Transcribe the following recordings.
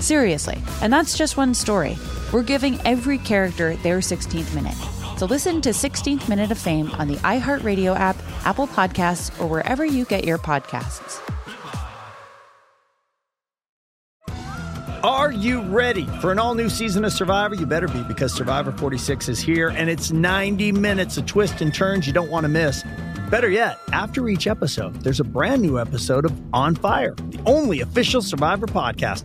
Seriously, and that's just one story. We're giving every character their 16th minute. So listen to 16th Minute of Fame on the iHeartRadio app, Apple Podcasts, or wherever you get your podcasts. Are you ready for an all new season of Survivor? You better be because Survivor 46 is here and it's 90 minutes of twists and turns you don't want to miss. Better yet, after each episode, there's a brand new episode of On Fire, the only official Survivor podcast.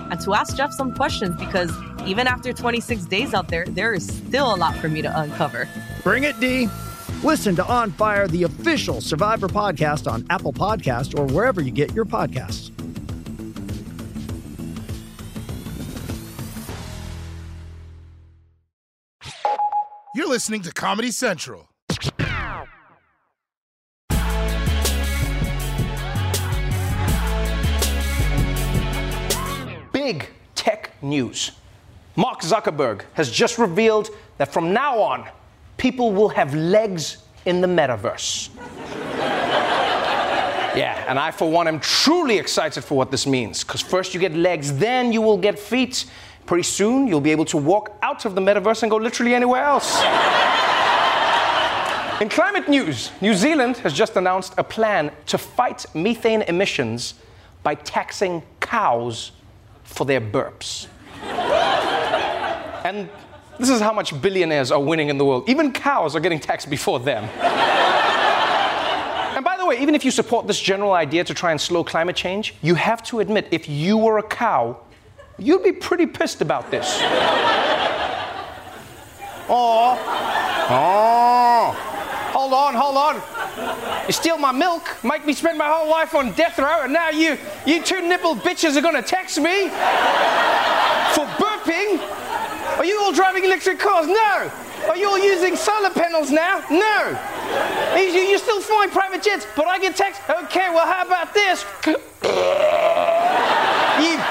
and to ask Jeff some questions because even after 26 days out there, there is still a lot for me to uncover. Bring it, Dee. Listen to On Fire, the official Survivor podcast on Apple Podcast or wherever you get your podcasts. You're listening to Comedy Central. Big tech news. Mark Zuckerberg has just revealed that from now on, people will have legs in the metaverse. yeah, and I, for one, am truly excited for what this means. Because first you get legs, then you will get feet. Pretty soon, you'll be able to walk out of the metaverse and go literally anywhere else. In climate news, New Zealand has just announced a plan to fight methane emissions by taxing cows for their burps. and this is how much billionaires are winning in the world. Even cows are getting taxed before them. and by the way, even if you support this general idea to try and slow climate change, you have to admit if you were a cow, you'd be pretty pissed about this. oh. Oh. Hold on, hold on. You steal my milk, make me spend my whole life on death row, and now you, you two nipple bitches are gonna text me for burping? Are you all driving electric cars? No. Are you all using solar panels now? No. You, you still flying private jets, but I get taxed? Okay, well, how about this? you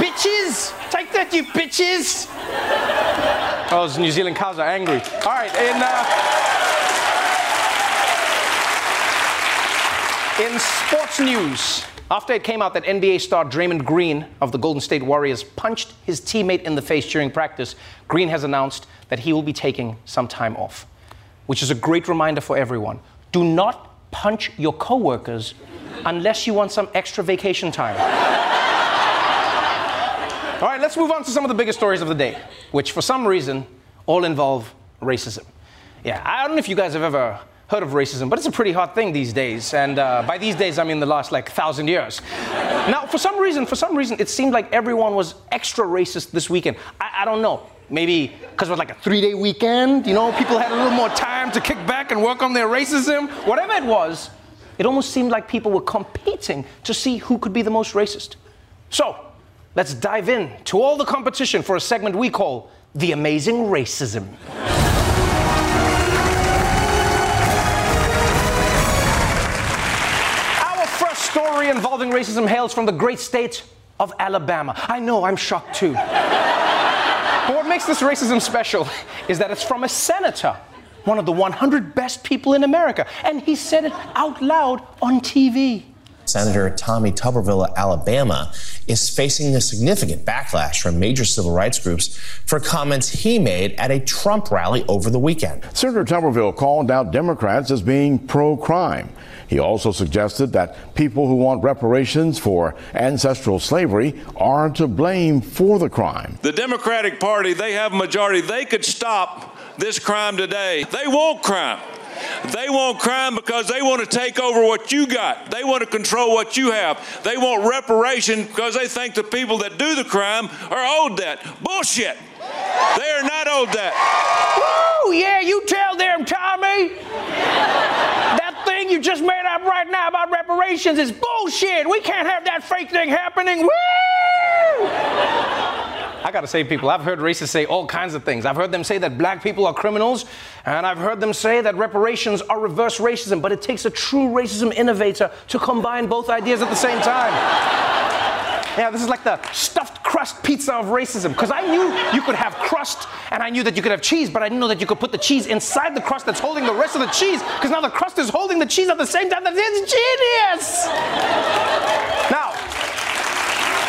bitches! Take that, you bitches! Oh, those New Zealand cows are angry. All right, and. Uh, In sports news, after it came out that NBA star Draymond Green of the Golden State Warriors punched his teammate in the face during practice, Green has announced that he will be taking some time off, which is a great reminder for everyone. Do not punch your coworkers unless you want some extra vacation time. all right, let's move on to some of the biggest stories of the day, which for some reason all involve racism. Yeah, I don't know if you guys have ever heard of racism, but it's a pretty hot thing these days. And uh, by these days, I mean the last like thousand years. now, for some reason, for some reason, it seemed like everyone was extra racist this weekend. I, I don't know. Maybe because it was like a three day weekend, you know, people had a little more time to kick back and work on their racism. Whatever it was, it almost seemed like people were competing to see who could be the most racist. So, let's dive in to all the competition for a segment we call The Amazing Racism. Involving racism hails from the great state of Alabama. I know, I'm shocked too. but what makes this racism special is that it's from a senator, one of the 100 best people in America, and he said it out loud on TV. Senator Tommy Tuberville of Alabama is facing a significant backlash from major civil rights groups for comments he made at a Trump rally over the weekend. Senator Tuberville called out Democrats as being pro crime. He also suggested that people who want reparations for ancestral slavery are to blame for the crime. The Democratic Party, they have a majority. They could stop this crime today. They want crime. They want crime because they want to take over what you got. They want to control what you have. They want reparation because they think the people that do the crime are owed that. Bullshit. They are not owed that. Woo! Yeah, you tell them, Tommy. That thing you just made up right now about reparations is bullshit. We can't have that fake thing happening. Woo! I gotta say, people, I've heard racists say all kinds of things. I've heard them say that black people are criminals, and I've heard them say that reparations are reverse racism, but it takes a true racism innovator to combine both ideas at the same time. Yeah, this is like the stuffed crust pizza of racism. Because I knew you could have crust and I knew that you could have cheese, but I didn't know that you could put the cheese inside the crust that's holding the rest of the cheese. Because now the crust is holding the cheese at the same time. That's genius! now,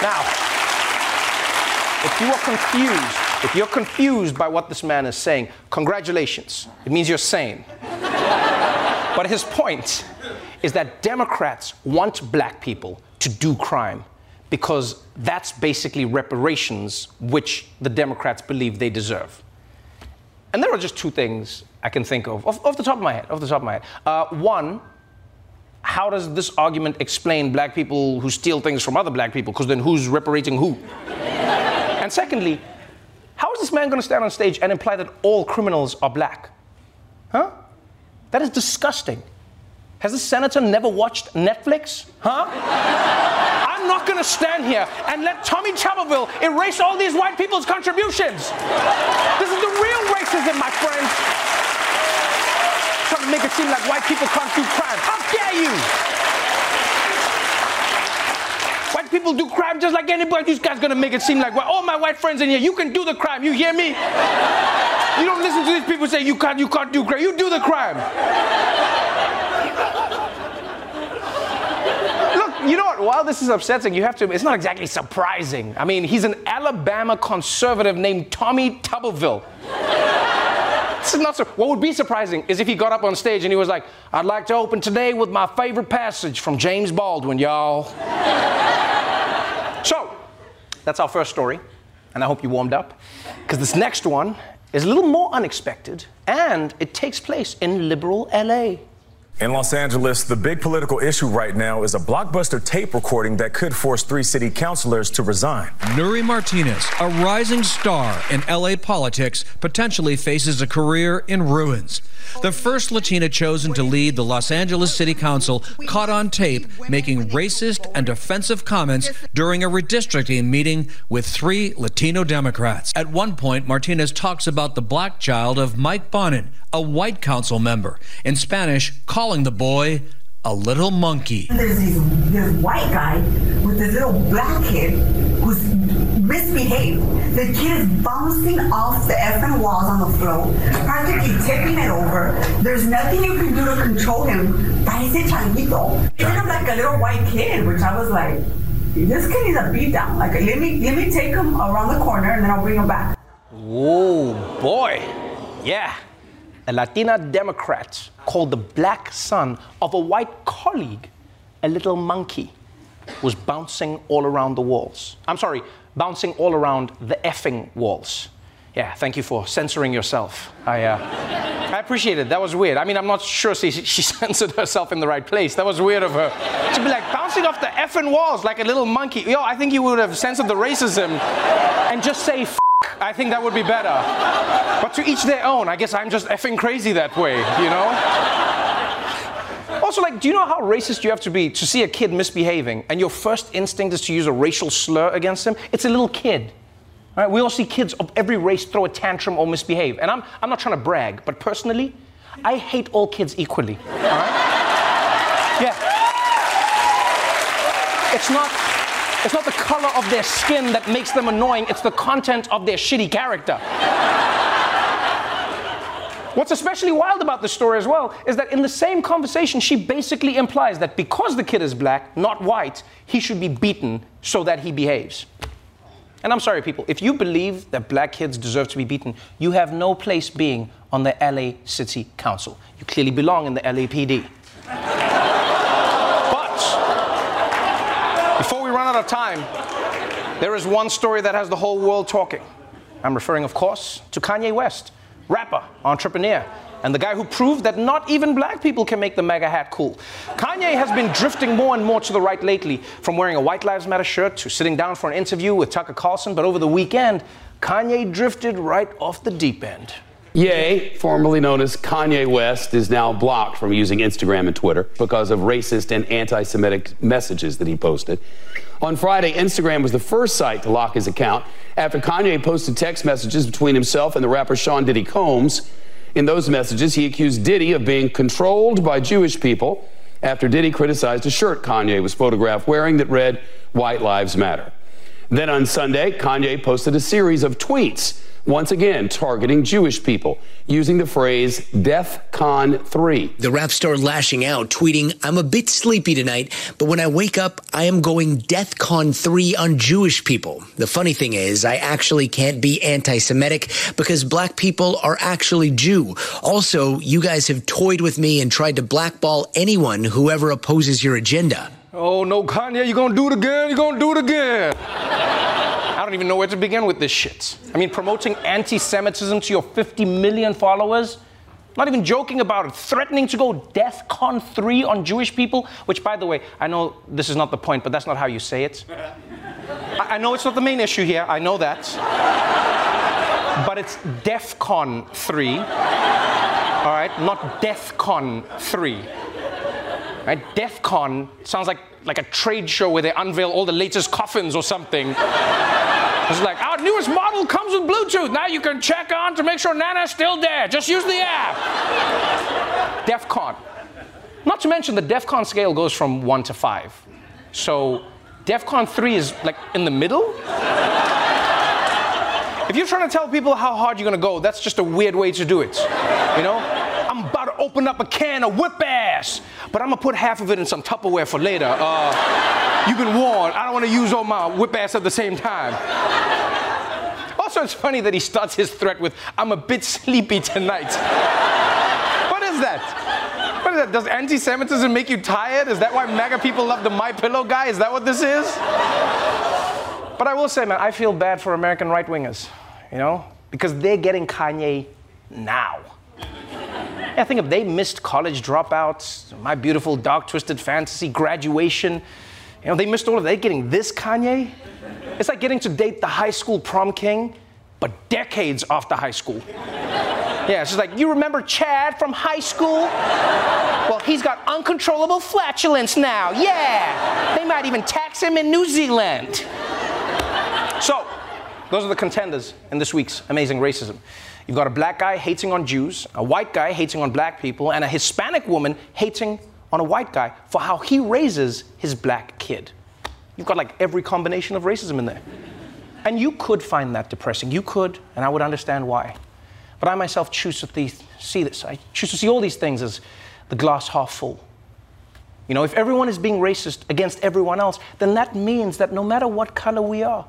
now, you are confused, if you're confused by what this man is saying, congratulations. It means you're sane. but his point is that Democrats want black people to do crime because that's basically reparations which the Democrats believe they deserve. And there are just two things I can think of, off, off the top of my head. Off the top of my head, uh, one, how does this argument explain black people who steal things from other black people? Because then who's reparating who? And secondly, how is this man going to stand on stage and imply that all criminals are black? Huh? That is disgusting. Has the senator never watched Netflix? Huh? I'm not going to stand here and let Tommy Tuberville erase all these white people's contributions. This is the real racism, my friends. Trying to make it seem like white people can't do crime. How dare you? People do crime just like anybody. These guys gonna make it seem like well, all my white friends in here, you can do the crime. You hear me? You don't listen to these people say you can't, you can't do crime. You do the crime. Look, you know what? While this is upsetting, you have to. It's not exactly surprising. I mean, he's an Alabama conservative named Tommy Tuberville. this is not so. What would be surprising is if he got up on stage and he was like, "I'd like to open today with my favorite passage from James Baldwin, y'all." That's our first story, and I hope you warmed up, because this next one is a little more unexpected, and it takes place in liberal LA. In Los Angeles, the big political issue right now is a blockbuster tape recording that could force three city councilors to resign. Nury Martinez, a rising star in LA politics, potentially faces a career in ruins. The first Latina chosen to lead the Los Angeles City Council caught on tape making racist and offensive comments during a redistricting meeting with three Latino Democrats. At one point, Martinez talks about the black child of Mike Bonin, a white council member. In Spanish, calling the boy a little monkey. There's this, this white guy with this little black kid who's misbehaved. The kid is bouncing off the effing walls on the floor, practically tipping it over. There's nothing you can do to control him. Parece changuito. He's kind of like a little white kid, which I was like, this kid needs a beat down. Like, let me let me take him around the corner and then I'll bring him back. Oh boy, yeah a Latina Democrat called the black son of a white colleague a little monkey was bouncing all around the walls. I'm sorry, bouncing all around the effing walls. Yeah, thank you for censoring yourself. I, uh, I appreciate it. That was weird. I mean, I'm not sure she, she censored herself in the right place. That was weird of her. To be like bouncing off the effing walls like a little monkey. Yo, I think you would have censored the racism and just say I think that would be better. But to each their own. I guess I'm just effing crazy that way, you know? Also, like, do you know how racist you have to be to see a kid misbehaving and your first instinct is to use a racial slur against him? It's a little kid. Right? We all see kids of every race throw a tantrum or misbehave. And I'm, I'm not trying to brag, but personally, I hate all kids equally. All right? Yeah. It's not it's not the color of their skin that makes them annoying, it's the content of their shitty character. What's especially wild about this story as well is that in the same conversation, she basically implies that because the kid is black, not white, he should be beaten so that he behaves. And I'm sorry, people, if you believe that black kids deserve to be beaten, you have no place being on the LA City Council. You clearly belong in the LAPD. but before we run out of time, there is one story that has the whole world talking. I'm referring, of course, to Kanye West, rapper, entrepreneur, and the guy who proved that not even black people can make the MAGA hat cool. Kanye has been drifting more and more to the right lately, from wearing a White Lives Matter shirt to sitting down for an interview with Tucker Carlson, but over the weekend, Kanye drifted right off the deep end. Ye, formerly known as Kanye West, is now blocked from using Instagram and Twitter because of racist and anti Semitic messages that he posted. On Friday, Instagram was the first site to lock his account after Kanye posted text messages between himself and the rapper Sean Diddy Combs. In those messages, he accused Diddy of being controlled by Jewish people after Diddy criticized a shirt Kanye was photographed wearing that read, White Lives Matter. Then on Sunday, Kanye posted a series of tweets once again targeting Jewish people using the phrase DEFCON 3. The rap star lashing out, tweeting, I'm a bit sleepy tonight, but when I wake up, I am going DEFCON 3 on Jewish people. The funny thing is, I actually can't be anti Semitic because black people are actually Jew. Also, you guys have toyed with me and tried to blackball anyone who ever opposes your agenda. Oh no, Kanye, you're gonna do it again? you're gonna do it again? I don't even know where to begin with this shit. I mean, promoting anti Semitism to your 50 million followers? Not even joking about it, threatening to go DEATH CON 3 on Jewish people, which, by the way, I know this is not the point, but that's not how you say it. I, I know it's not the main issue here, I know that. but it's DEF CON 3, all right, not DEATH CON 3. Right? DEATH CON sounds like, like a trade show where they unveil all the latest coffins or something. It's like, our newest model comes with Bluetooth. Now you can check on to make sure Nana's still there. Just use the app. DEATH CON. Not to mention the DEF CON scale goes from one to five. So DEF CON 3 is like in the middle. if you're trying to tell people how hard you're gonna go, that's just a weird way to do it. You know? About to open up a can of whip ass, but I'm gonna put half of it in some Tupperware for later. Uh, you've been warned. I don't wanna use all my whip ass at the same time. Also, it's funny that he starts his threat with, I'm a bit sleepy tonight. what is that? What is that? Does anti Semitism make you tired? Is that why MAGA people love the My Pillow guy? Is that what this is? But I will say, man, I feel bad for American right wingers, you know, because they're getting Kanye now. I think if they missed college dropouts, my beautiful dark twisted fantasy, graduation, you know, they missed all of that. Getting this Kanye. It's like getting to date the high school prom king, but decades after high school. Yeah, it's just like, you remember Chad from high school? Well, he's got uncontrollable flatulence now. Yeah. They might even tax him in New Zealand. So, those are the contenders in this week's Amazing Racism. You've got a black guy hating on Jews, a white guy hating on black people, and a Hispanic woman hating on a white guy for how he raises his black kid. You've got like every combination of racism in there. And you could find that depressing. You could, and I would understand why. But I myself choose to th- see this. I choose to see all these things as the glass half full. You know, if everyone is being racist against everyone else, then that means that no matter what color we are,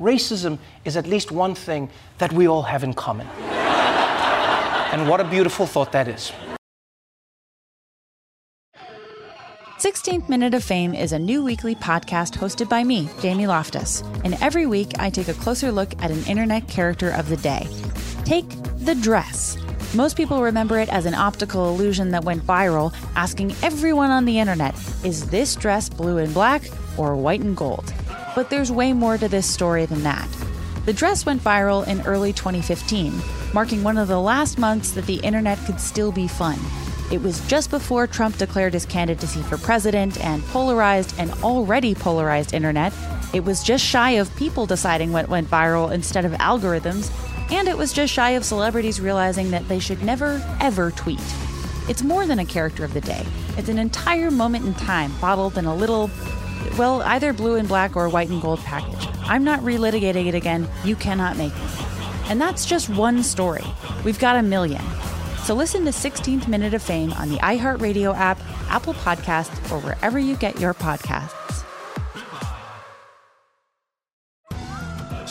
racism is at least one thing that we all have in common. and what a beautiful thought that is. 16th Minute of Fame is a new weekly podcast hosted by me, Jamie Loftus. And every week I take a closer look at an internet character of the day. Take the dress. Most people remember it as an optical illusion that went viral, asking everyone on the internet, is this dress blue and black or white and gold? But there's way more to this story than that. The dress went viral in early 2015, marking one of the last months that the internet could still be fun. It was just before Trump declared his candidacy for president and polarized an already polarized internet. It was just shy of people deciding what went viral instead of algorithms, and it was just shy of celebrities realizing that they should never, ever tweet. It's more than a character of the day, it's an entire moment in time bottled in a little, well, either blue and black or white and gold package. I'm not relitigating it again. You cannot make me. And that's just one story. We've got a million. So listen to 16th Minute of Fame on the iHeartRadio app, Apple Podcasts, or wherever you get your podcasts.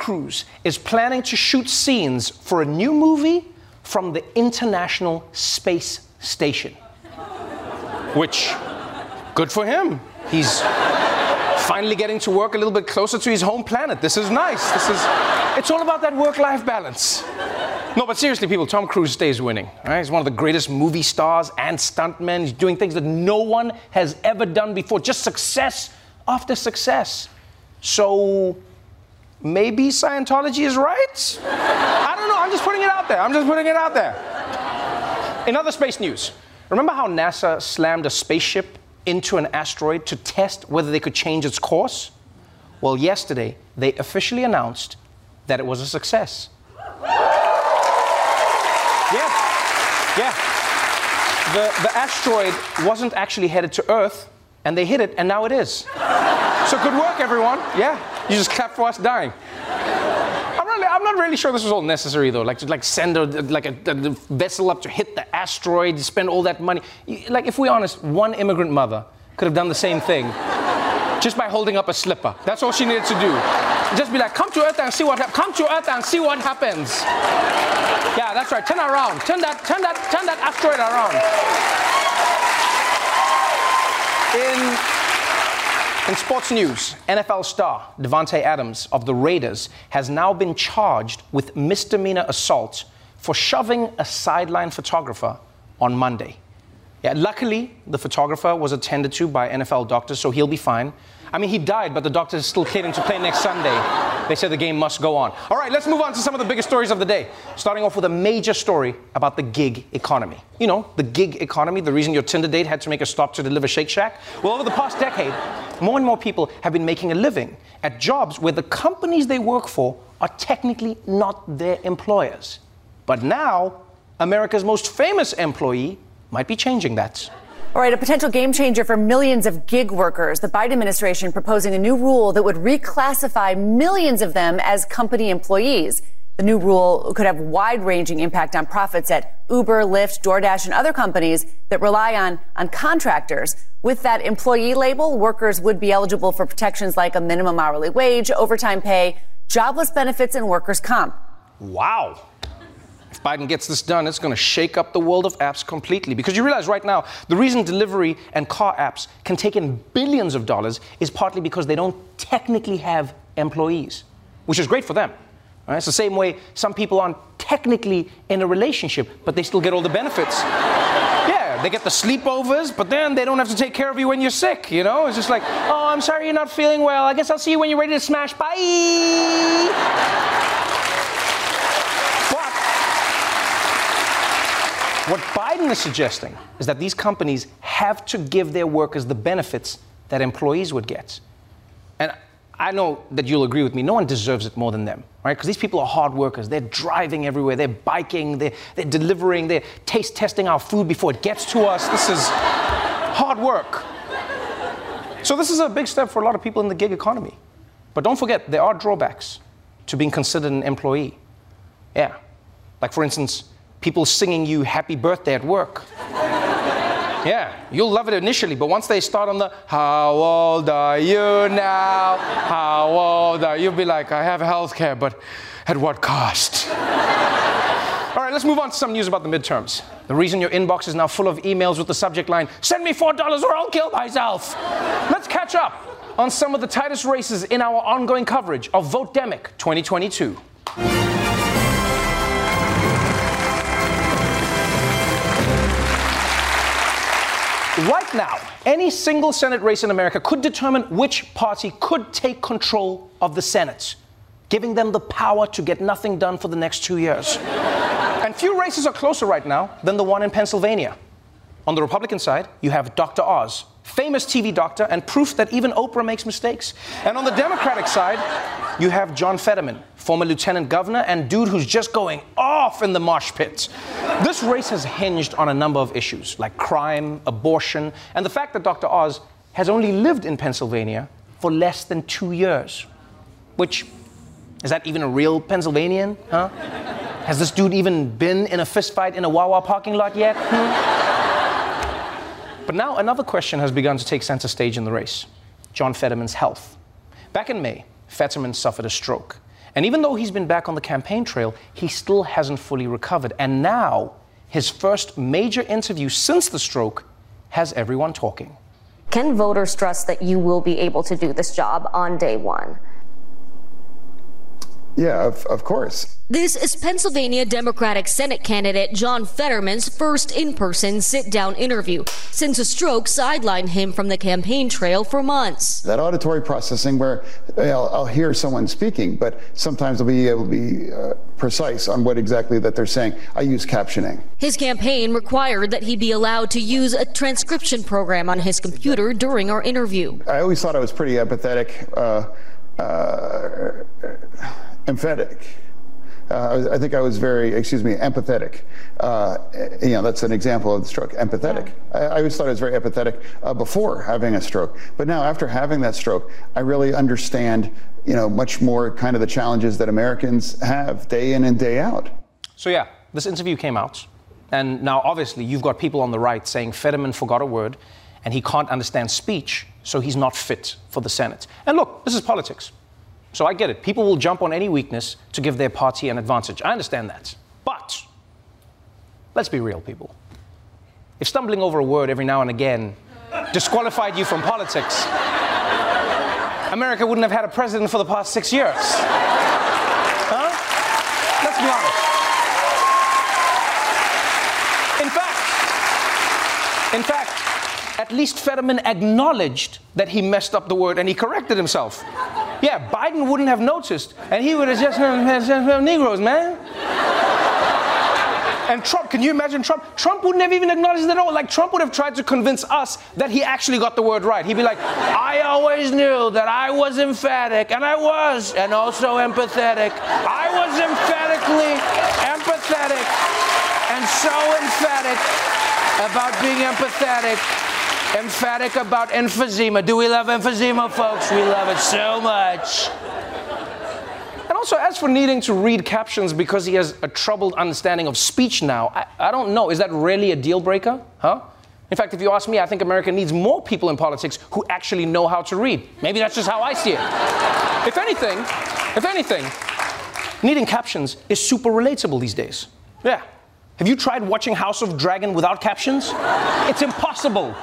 Cruise is planning to shoot scenes for a new movie from the International Space Station. Which, good for him. He's finally getting to work a little bit closer to his home planet. This is nice. This is, it's all about that work life balance. No, but seriously, people, Tom Cruise stays winning. Right? He's one of the greatest movie stars and stuntmen. He's doing things that no one has ever done before. Just success after success. So maybe Scientology is right? I don't know. I'm just putting it out there. I'm just putting it out there. In other space news, remember how NASA slammed a spaceship into an asteroid to test whether they could change its course? Well, yesterday, they officially announced that it was a success. Yeah, yeah. The, the asteroid wasn't actually headed to Earth, and they hit it, and now it is. So good work, everyone. Yeah, you just clap for us dying. I'm, really, I'm not really sure this was all necessary, though. Like to like send a, like a, a vessel up to hit the asteroid, spend all that money. Like, if we're honest, one immigrant mother could have done the same thing just by holding up a slipper. That's all she needed to do. Just be like, come to Earth and see what happens. Come to Earth and see what happens. Yeah, that's right. Turn around. Turn that, turn that, turn that asteroid around. In in sports news, NFL star Davante Adams of the Raiders has now been charged with misdemeanor assault for shoving a sideline photographer on Monday. Yeah, luckily, the photographer was attended to by NFL doctors, so he'll be fine. I mean, he died, but the doctors still cleared him to play next Sunday. They said the game must go on. All right, let's move on to some of the biggest stories of the day. Starting off with a major story about the gig economy. You know, the gig economy, the reason your Tinder date had to make a stop to deliver Shake Shack. Well, over the past decade, more and more people have been making a living at jobs where the companies they work for are technically not their employers. But now, America's most famous employee might be changing that. All right, a potential game changer for millions of gig workers. The Biden administration proposing a new rule that would reclassify millions of them as company employees. The new rule could have wide ranging impact on profits at Uber, Lyft, DoorDash, and other companies that rely on, on contractors. With that employee label, workers would be eligible for protections like a minimum hourly wage, overtime pay, jobless benefits, and workers' comp. Wow. Biden gets this done, it's going to shake up the world of apps completely. Because you realize right now, the reason delivery and car apps can take in billions of dollars is partly because they don't technically have employees, which is great for them. Right? It's the same way some people aren't technically in a relationship, but they still get all the benefits. yeah, they get the sleepovers, but then they don't have to take care of you when you're sick, you know? It's just like, oh, I'm sorry you're not feeling well. I guess I'll see you when you're ready to smash. Bye. What Biden is suggesting is that these companies have to give their workers the benefits that employees would get. And I know that you'll agree with me, no one deserves it more than them, right? Because these people are hard workers. They're driving everywhere, they're biking, they're, they're delivering, they're taste testing our food before it gets to us. This is hard work. So, this is a big step for a lot of people in the gig economy. But don't forget, there are drawbacks to being considered an employee. Yeah. Like, for instance, people singing you happy birthday at work. yeah, you'll love it initially, but once they start on the how old are you now? How old are you? You'll be like, I have health care, but at what cost? All right, let's move on to some news about the midterms. The reason your inbox is now full of emails with the subject line, send me $4 or I'll kill myself. Let's catch up on some of the tightest races in our ongoing coverage of Vote Demic 2022. Right now, any single Senate race in America could determine which party could take control of the Senate. giving them the power to get nothing done for the next two years. and few races are closer right now than the one in Pennsylvania. On the Republican side, you have Dr. Oz, famous TV doctor, and proof that even Oprah makes mistakes. And on the Democratic side, you have John Fetterman, former lieutenant governor and dude who's just going off in the marsh pits. This race has hinged on a number of issues like crime, abortion, and the fact that Dr. Oz has only lived in Pennsylvania for less than two years. Which, is that even a real Pennsylvanian? Huh? Has this dude even been in a fistfight in a Wawa parking lot yet? Hmm? But now another question has begun to take center stage in the race John Fetterman's health. Back in May, Fetterman suffered a stroke. And even though he's been back on the campaign trail, he still hasn't fully recovered. And now, his first major interview since the stroke has everyone talking. Can voters trust that you will be able to do this job on day one? Yeah, of, of course. This is Pennsylvania Democratic Senate candidate John Fetterman's first in person sit down interview since a stroke sidelined him from the campaign trail for months. That auditory processing, where I'll, I'll hear someone speaking, but sometimes I'll be able to be uh, precise on what exactly that they're saying. I use captioning. His campaign required that he be allowed to use a transcription program on his computer during our interview. I always thought I was pretty empathetic. Uh, uh, emphatic. Uh, I think I was very, excuse me, empathetic. Uh, you know, that's an example of the stroke, empathetic. Yeah. I, I, always thought I was very empathetic uh, before having a stroke. But now, after having that stroke, I really understand, you know, much more kind of the challenges that Americans have day in and day out. So, yeah, this interview came out. And now, obviously, you've got people on the right saying Fetterman forgot a word and he can't understand speech, so he's not fit for the Senate. And look, this is politics. So I get it. People will jump on any weakness to give their party an advantage. I understand that. But let's be real, people. If stumbling over a word every now and again disqualified you from politics, America wouldn't have had a president for the past six years. Huh? Let's be honest. In fact, in fact, at least Fetterman acknowledged that he messed up the word and he corrected himself. Yeah, Biden wouldn't have noticed, and he would have just said, Negroes, man. And Trump, can you imagine Trump? Trump wouldn't have even acknowledged it at all. Like, Trump would have tried to convince us that he actually got the word right. He'd be like, I always knew that I was emphatic, and I was, and also empathetic. I was emphatically empathetic, and so emphatic about being empathetic emphatic about emphysema. Do we love emphysema, folks? We love it so much. And also, as for needing to read captions because he has a troubled understanding of speech now, I, I don't know. Is that really a deal breaker? Huh? In fact, if you ask me, I think America needs more people in politics who actually know how to read. Maybe that's just how I see it. if anything, if anything, needing captions is super relatable these days. Yeah. Have you tried watching House of Dragon without captions? It's impossible.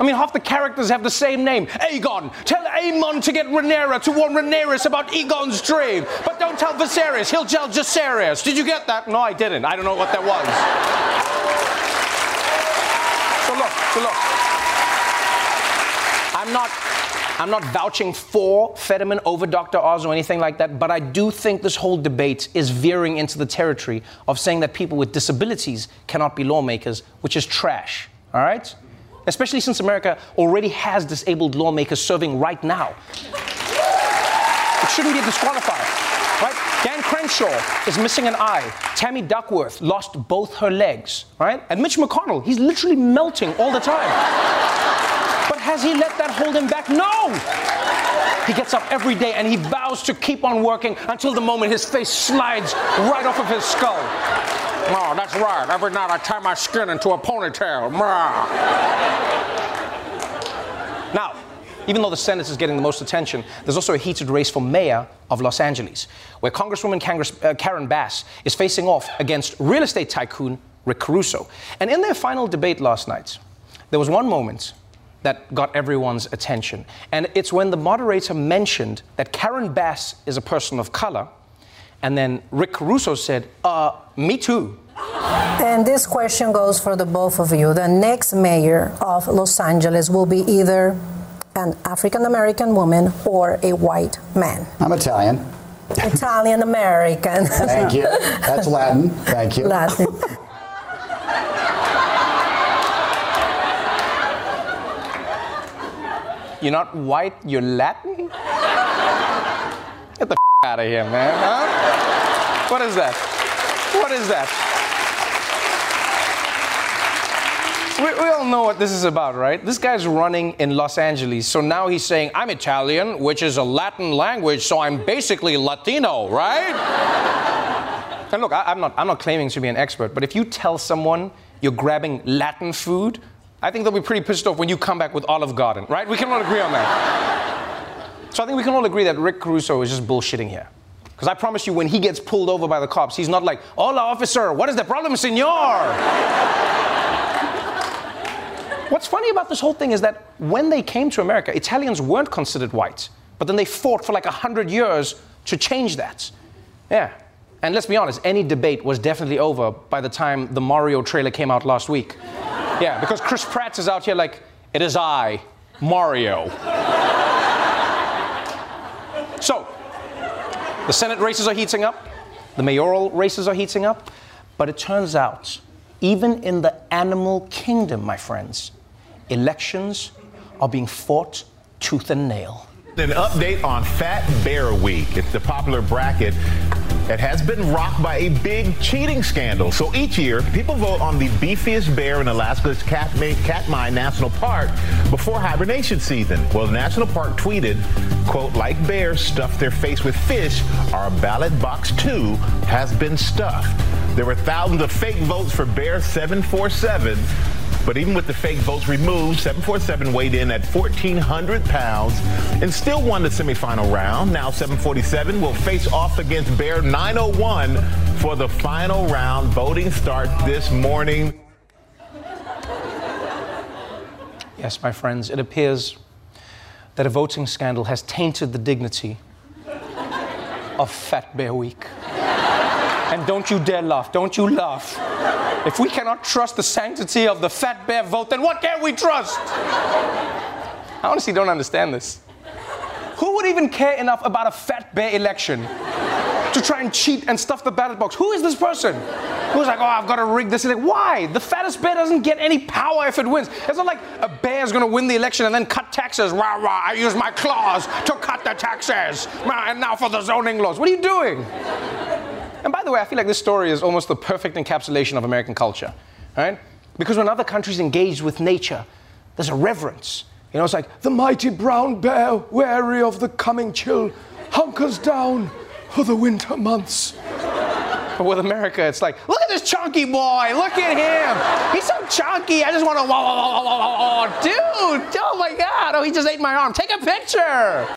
I mean, half the characters have the same name. Aegon. Tell Aemond to get Rhaenyra to warn Rhaenyra about Aegon's dream. But don't tell Viserys. He'll tell Jacaerys. Did you get that? No, I didn't. I don't know what that was. so look, so look. I'm not I'm not vouching for Fetterman over Dr. Oz or anything like that, but I do think this whole debate is veering into the territory of saying that people with disabilities cannot be lawmakers, which is trash. All right? Especially since America already has disabled lawmakers serving right now. It shouldn't be disqualified, right? Dan Crenshaw is missing an eye. Tammy Duckworth lost both her legs, right? And Mitch McConnell, he's literally melting all the time. But has he let that hold him back? No! He gets up every day and he vows to keep on working until the moment his face slides right off of his skull. Oh, that's right. Every night I tie my skin into a ponytail. Now, even though the Senate is getting the most attention, there's also a heated race for mayor of Los Angeles, where Congresswoman uh, Karen Bass is facing off against real estate tycoon Rick Caruso. And in their final debate last night, there was one moment that got everyone's attention. And it's when the moderator mentioned that Karen Bass is a person of color and then Rick Caruso said, uh, me too. And this question goes for the both of you. The next mayor of Los Angeles will be either an African American woman or a white man. I'm Italian. Italian American. Thank you. That's Latin. Thank you. Latin. You're not white, you're Latin? Get the out of here, man. Huh? What is that? What is that? We, we, all know what this is about, right? This guy's running in Los Angeles, so now he's saying, I'm Italian, which is a Latin language, so I'm basically Latino, right? and look, I, am not, I'm not claiming to be an expert, but if you tell someone you're grabbing Latin food, I think they'll be pretty pissed off when you come back with Olive Garden, right? We can all agree on that. So I think we can all agree that Rick Caruso is just bullshitting here. Because I promise you, when he gets pulled over by the cops, he's not like, Hola, officer, what is the problem, senor? What's funny about this whole thing is that when they came to America, Italians weren't considered white, but then they fought for like 100 years to change that. Yeah. And let's be honest, any debate was definitely over by the time the Mario trailer came out last week. Yeah, because Chris Pratt is out here like, it is I, Mario. so, the Senate races are heating up, the mayoral races are heating up, but it turns out, even in the animal kingdom, my friends, elections are being fought tooth and nail. An update on Fat Bear Week. It's the popular bracket that has been rocked by a big cheating scandal. So each year, people vote on the beefiest bear in Alaska's Katmai, Katmai National Park before hibernation season. Well, the national park tweeted, quote, like bears stuff their face with fish, our ballot box two has been stuffed. There were thousands of fake votes for Bear 747 but even with the fake votes removed, 747 weighed in at 1,400 pounds and still won the semifinal round. Now 747 will face off against Bear 901 for the final round. Voting starts this morning. Yes, my friends, it appears that a voting scandal has tainted the dignity of Fat Bear Week. And don't you dare laugh. Don't you laugh. If we cannot trust the sanctity of the fat bear vote, then what can we trust? I honestly don't understand this. Who would even care enough about a fat bear election to try and cheat and stuff the ballot box? Who is this person? Who's like, oh, I've got to rig this? Like, why? The fattest bear doesn't get any power if it wins. It's not like a bear is going to win the election and then cut taxes. Rah, rah, I use my claws to cut the taxes. And now for the zoning laws. What are you doing? And by the way, I feel like this story is almost the perfect encapsulation of American culture, right? Because when other countries engage with nature, there's a reverence. You know, it's like the mighty brown bear, wary of the coming chill, hunkers down for the winter months. But with America, it's like, look at this chunky boy. Look at him. He's so chunky. I just want to, oh, dude. Oh my God. Oh, he just ate my arm. Take a picture.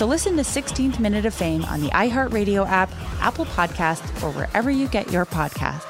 So listen to 16th Minute of Fame on the iHeartRadio app, Apple Podcasts, or wherever you get your podcasts.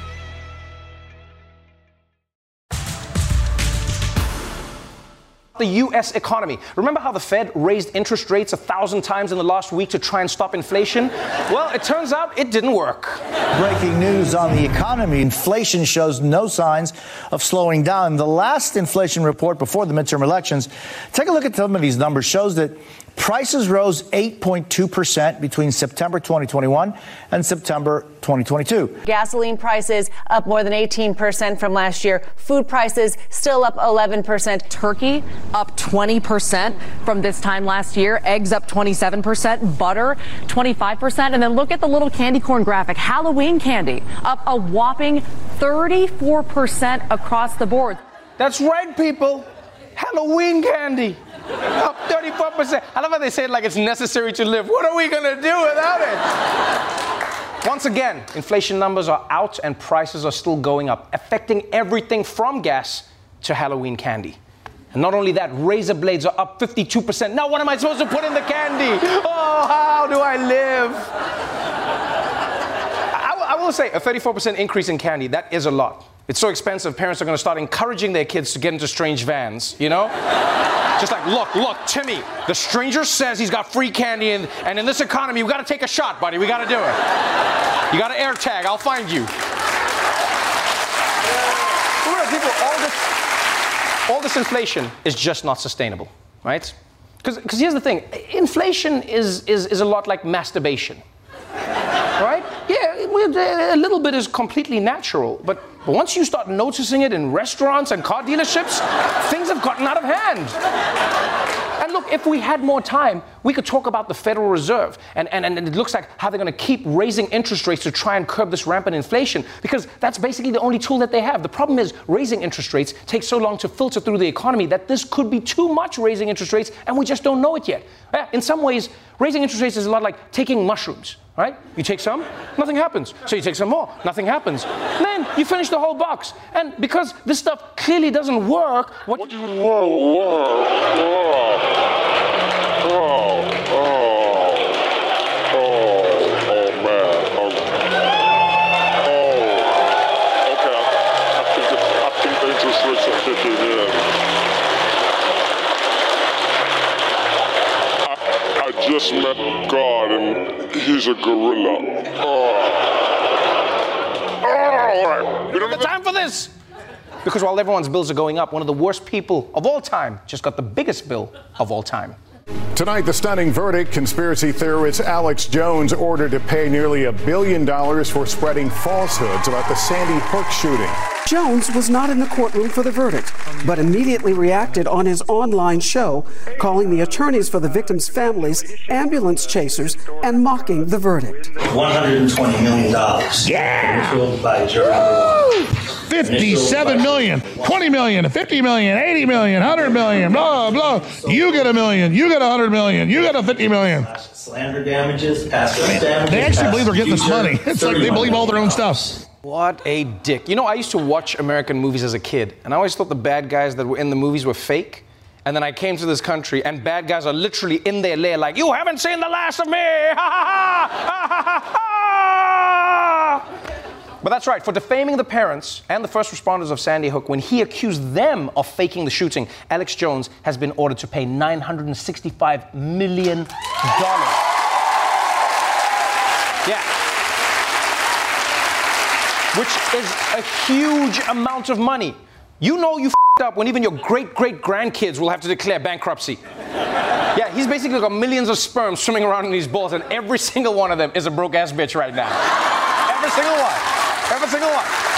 The U.S. economy. Remember how the Fed raised interest rates a thousand times in the last week to try and stop inflation? Well, it turns out it didn't work. Breaking news on the economy. Inflation shows no signs of slowing down. The last inflation report before the midterm elections, take a look at some of these numbers, shows that Prices rose 8.2% between September 2021 and September 2022. Gasoline prices up more than 18% from last year. Food prices still up 11%. Turkey up 20% from this time last year. Eggs up 27%. Butter 25%. And then look at the little candy corn graphic. Halloween candy up a whopping 34% across the board. That's right, people. Halloween candy. Up 34%. I love how they say it like it's necessary to live. What are we to do without it? Once again, inflation numbers are out and prices are still going up, affecting everything from gas to Halloween candy. And not only that, razor blades are up 52%. Now, what am I supposed to put in the candy? Oh, how do I live? I, I will say a 34% increase in candy, that is a lot. It's so expensive, parents are going to start encouraging their kids to get into strange vans, you know? Just like, look, look, Timmy, the stranger says he's got free candy, and, and in this economy, we got to take a shot, buddy. We got to do it. You got an air tag. I'll find you. All this, all this inflation is just not sustainable, right? Because here's the thing inflation is, is, is a lot like masturbation, right? Yeah, a little bit is completely natural, but but once you start noticing it in restaurants and car dealerships, things have gotten out of hand. And look, if we had more time, we could talk about the Federal Reserve. And, and, and it looks like how they're going to keep raising interest rates to try and curb this rampant inflation, because that's basically the only tool that they have. The problem is, raising interest rates takes so long to filter through the economy that this could be too much raising interest rates, and we just don't know it yet. Eh, in some ways, raising interest rates is a lot like taking mushrooms right? You take some, nothing happens. So you take some more, nothing happens. And then you finish the whole box. And because this stuff clearly doesn't work, what, what you whoa, whoa, whoa, just met God and he's a gorilla. Oh. All right. We don't have the time for this. Because while everyone's bills are going up, one of the worst people of all time just got the biggest bill of all time. Tonight, the stunning verdict conspiracy theorist Alex Jones ordered to pay nearly a billion dollars for spreading falsehoods about the Sandy Hook shooting. Jones was not in the courtroom for the verdict, but immediately reacted on his online show, calling the attorneys for the victims' families ambulance chasers and mocking the verdict. $120 million. Yeah! By jury 57 million, 20 million, 50 million, 80 million, 100 million, blah, blah. You get a million, you get a 100 million, you get a 50 million. Slander damages, past damages. They actually believe they're getting this money. It's like they believe all their own stuff. What a dick. You know, I used to watch American movies as a kid, and I always thought the bad guys that were in the movies were fake. And then I came to this country, and bad guys are literally in their lair, like, You haven't seen the last of me! Ha ha ha! Ha ha ha! But that's right, for defaming the parents and the first responders of Sandy Hook when he accused them of faking the shooting, Alex Jones has been ordered to pay $965 million. Yeah. Which is a huge amount of money. You know you f***ed up when even your great great grandkids will have to declare bankruptcy. Yeah, he's basically got millions of sperm swimming around in these balls, and every single one of them is a broke ass bitch right now. every single one. Every single one.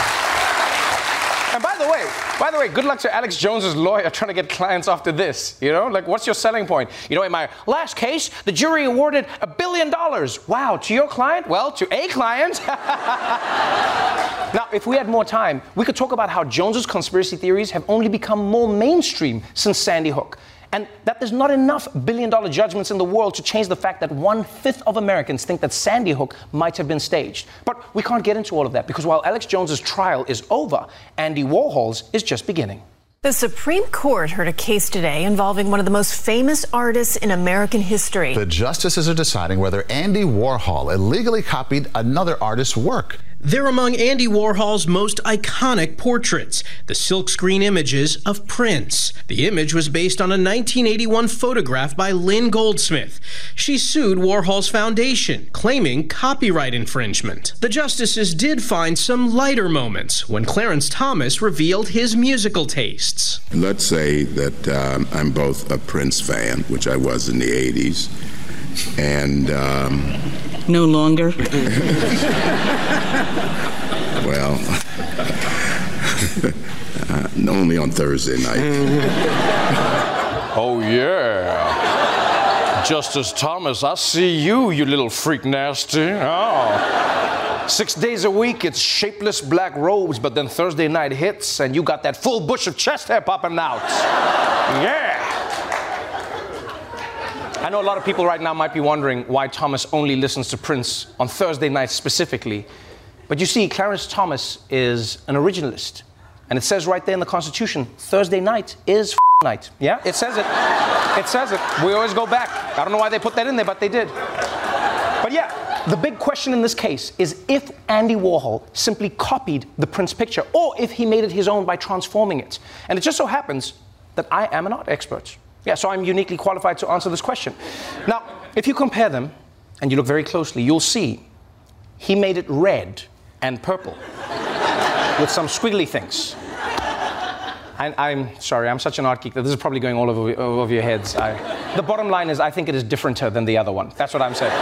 And by the way, by the way, good luck to Alex Jones's lawyer trying to get clients after this. You know, like what's your selling point? You know, in my last case, the jury awarded a billion dollars. Wow, to your client? Well, to a client. now, if we had more time, we could talk about how Jones's conspiracy theories have only become more mainstream since Sandy Hook and that there's not enough billion dollar judgments in the world to change the fact that one fifth of Americans think that Sandy Hook might have been staged. But we can't get into all of that because while Alex Jones's trial is over, Andy Warhol's is just beginning. The Supreme Court heard a case today involving one of the most famous artists in American history. The justices are deciding whether Andy Warhol illegally copied another artist's work. They're among Andy Warhol's most iconic portraits, the silkscreen images of Prince. The image was based on a 1981 photograph by Lynn Goldsmith. She sued Warhol's foundation, claiming copyright infringement. The justices did find some lighter moments when Clarence Thomas revealed his musical tastes. Let's say that um, I'm both a Prince fan, which I was in the 80s, and. Um, no longer? well, uh, only on Thursday night. oh, yeah. Justice Thomas, I see you, you little freak nasty. Oh. Six days a week, it's shapeless black robes, but then Thursday night hits and you got that full bush of chest hair popping out. Yeah. I know a lot of people right now might be wondering why Thomas only listens to Prince on Thursday nights specifically. But you see, Clarence Thomas is an originalist. And it says right there in the Constitution Thursday night is night. Yeah? It says it. It says it. We always go back. I don't know why they put that in there, but they did. But yeah, the big question in this case is if Andy Warhol simply copied the Prince picture or if he made it his own by transforming it. And it just so happens that I am an art expert. Yeah, so I'm uniquely qualified to answer this question. Now, if you compare them and you look very closely, you'll see he made it red and purple with some squiggly things. I'm sorry, I'm such an art geek that this is probably going all over, over your heads. I, the bottom line is, I think it is differenter than the other one. That's what I'm saying.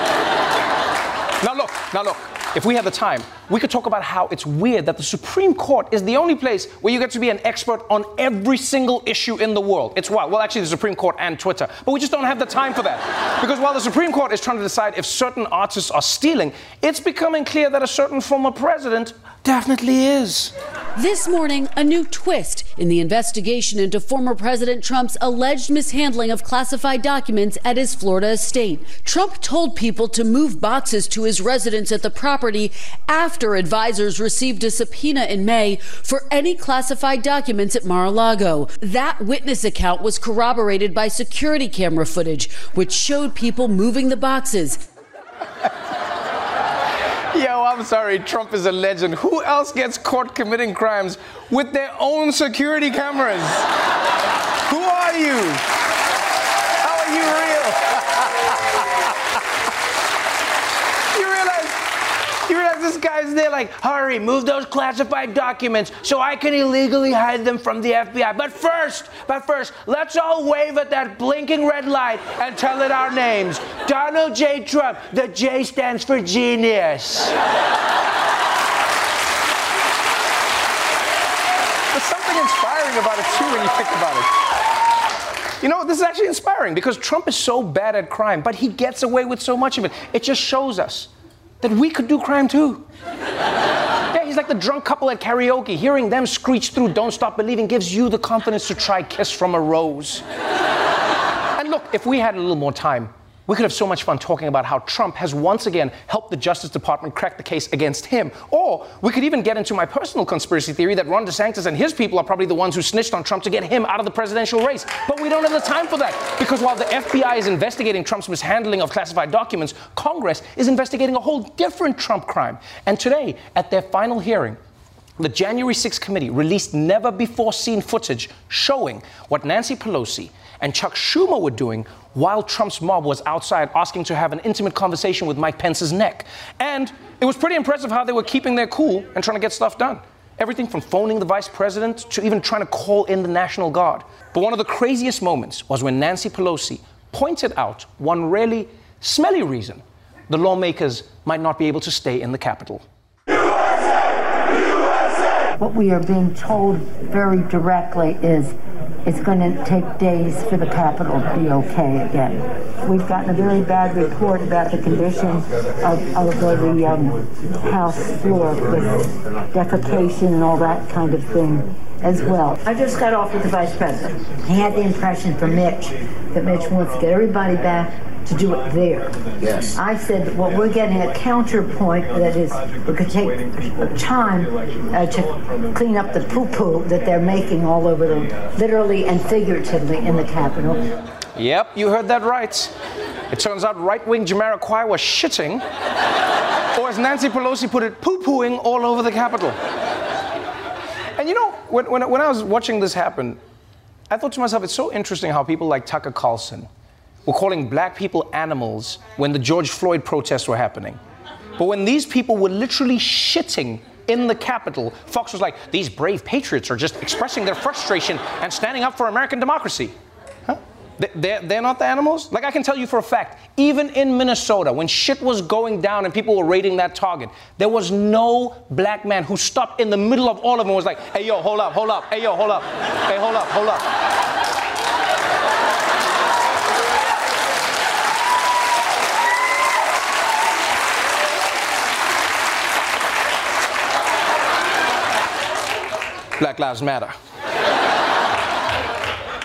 now, look, now, look if we had the time, we could talk about how it's weird that the Supreme Court is the only place where you get to be an expert on every single issue in the world. It's wild. Well, actually, the Supreme Court and Twitter. But we just don't have the time for that. Because while the Supreme Court is trying to decide if certain artists are stealing, it's becoming clear that a certain former president definitely is. This morning, a new twist in the investigation into former President Trump's alleged mishandling of classified documents at his Florida estate. Trump told people to move boxes to his residence at the property after advisors received a subpoena in May for any classified documents at Mar a Lago. That witness account was corroborated by security camera footage, which showed people moving the boxes. I'm sorry, Trump is a legend. Who else gets caught committing crimes with their own security cameras? Who are you? How are you real? you realize you realize this guy's there like, hurry, move those classified documents so I can illegally hide them from the FBI. But first, but first, let's all wave at that blinking red light and tell it our names. Donald J. Trump. The J stands for genius. There's something inspiring about it too when you think about it. You know, this is actually inspiring because Trump is so bad at crime, but he gets away with so much of it. It just shows us that we could do crime too. yeah, he's like the drunk couple at karaoke. Hearing them screech through Don't Stop Believing gives you the confidence to try Kiss from a Rose. and look, if we had a little more time, we could have so much fun talking about how Trump has once again helped the Justice Department crack the case against him. Or we could even get into my personal conspiracy theory that Ron DeSantis and his people are probably the ones who snitched on Trump to get him out of the presidential race. But we don't have the time for that because while the FBI is investigating Trump's mishandling of classified documents, Congress is investigating a whole different Trump crime. And today, at their final hearing, the January 6th committee released never before seen footage showing what Nancy Pelosi and Chuck Schumer were doing while Trump's mob was outside asking to have an intimate conversation with Mike Pence's neck. And it was pretty impressive how they were keeping their cool and trying to get stuff done. Everything from phoning the vice president to even trying to call in the National Guard. But one of the craziest moments was when Nancy Pelosi pointed out one really smelly reason the lawmakers might not be able to stay in the Capitol. What we are being told very directly is it's going to take days for the Capitol to be okay again. We've gotten a very bad report about the condition of, of the um, House floor with defecation and all that kind of thing as well. I just got off with the Vice President. He had the impression from Mitch that Mitch wants to get everybody back to do it there. Yes. I said, well, we're getting a counterpoint that is, we could take time uh, to clean up the poo-poo that they're making all over the, literally and figuratively in the Capitol. Yep, you heard that right. It turns out right-wing Jamiroquai was shitting or as Nancy Pelosi put it, poo pooing all over the Capitol. And you know, when, when, when I was watching this happen, I thought to myself, it's so interesting how people like Tucker Carlson were calling black people animals when the George Floyd protests were happening. But when these people were literally shitting in the Capitol, Fox was like, these brave patriots are just expressing their frustration and standing up for American democracy. They're, they're not the animals? Like, I can tell you for a fact, even in Minnesota, when shit was going down and people were raiding that target, there was no black man who stopped in the middle of all of them and was like, hey, yo, hold up, hold up, hey, yo, hold up, hey, hold up, hold up. Black Lives Matter.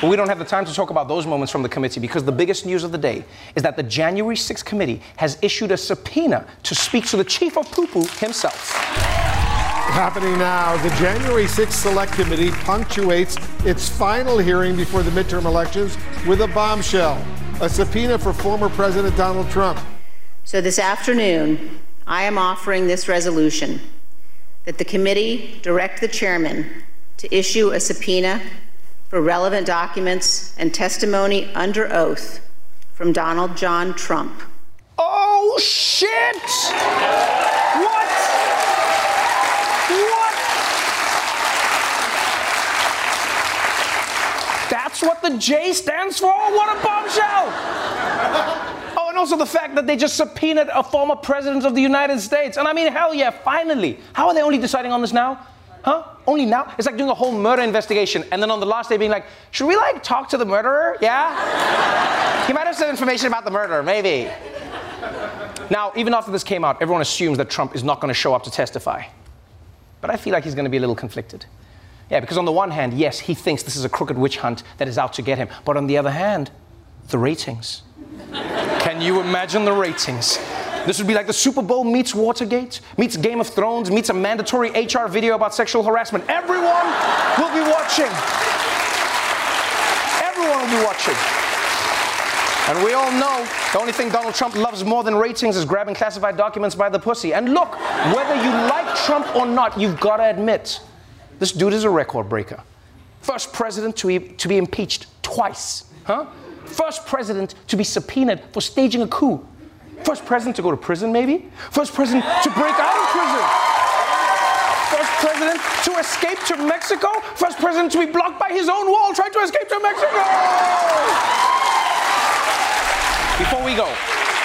But we don't have the time to talk about those moments from the committee because the biggest news of the day is that the January 6th committee has issued a subpoena to speak to the chief of poo poo himself. Happening now, the January 6th Select Committee punctuates its final hearing before the midterm elections with a bombshell a subpoena for former President Donald Trump. So this afternoon, I am offering this resolution that the committee direct the chairman to issue a subpoena for relevant documents and testimony under oath from Donald John Trump. Oh, shit! What? What? That's what the J stands for? What a bombshell! Oh, and also the fact that they just subpoenaed a former president of the United States. And I mean, hell yeah, finally. How are they only deciding on this now? Huh? Only now? It's like doing a whole murder investigation and then on the last day being like, should we like talk to the murderer? Yeah? he might have some information about the murder, maybe. Now, even after this came out, everyone assumes that Trump is not going to show up to testify. But I feel like he's going to be a little conflicted. Yeah, because on the one hand, yes, he thinks this is a crooked witch hunt that is out to get him. But on the other hand, the ratings. Can you imagine the ratings? This would be like the Super Bowl meets Watergate, meets Game of Thrones, meets a mandatory HR video about sexual harassment. Everyone will be watching. Everyone will be watching. And we all know the only thing Donald Trump loves more than ratings is grabbing classified documents by the pussy. And look, whether you like Trump or not, you've got to admit this dude is a record breaker. First president to be, to be impeached twice. Huh? First president to be subpoenaed for staging a coup. First president to go to prison, maybe? First president to break out of prison. First president to escape to Mexico. First president to be blocked by his own wall trying to escape to Mexico. Before we go,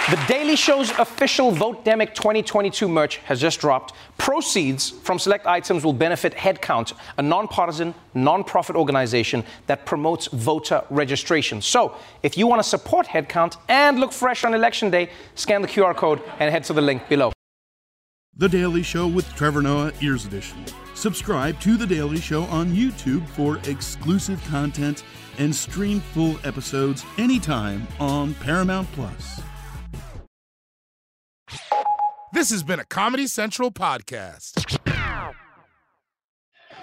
the Daily Show's official Vote Demic 2022 merch has just dropped. Proceeds from select items will benefit Headcount, a nonpartisan, nonprofit organization that promotes voter registration. So, if you want to support Headcount and look fresh on election day, scan the QR code and head to the link below. The Daily Show with Trevor Noah, Ears Edition. Subscribe to The Daily Show on YouTube for exclusive content and stream full episodes anytime on Paramount Plus. This has been a Comedy Central podcast.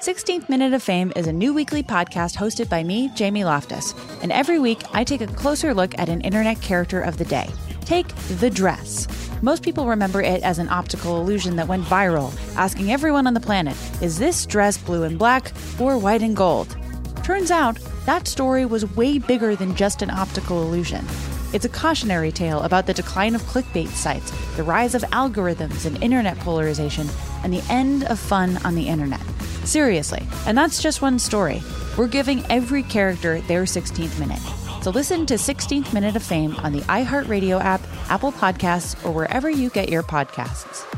16th Minute of Fame is a new weekly podcast hosted by me, Jamie Loftus. And every week, I take a closer look at an internet character of the day. Take the dress. Most people remember it as an optical illusion that went viral, asking everyone on the planet, is this dress blue and black or white and gold? Turns out, that story was way bigger than just an optical illusion. It's a cautionary tale about the decline of clickbait sites, the rise of algorithms and internet polarization, and the end of fun on the internet. Seriously, and that's just one story. We're giving every character their 16th minute. So listen to 16th Minute of Fame on the iHeartRadio app, Apple Podcasts, or wherever you get your podcasts.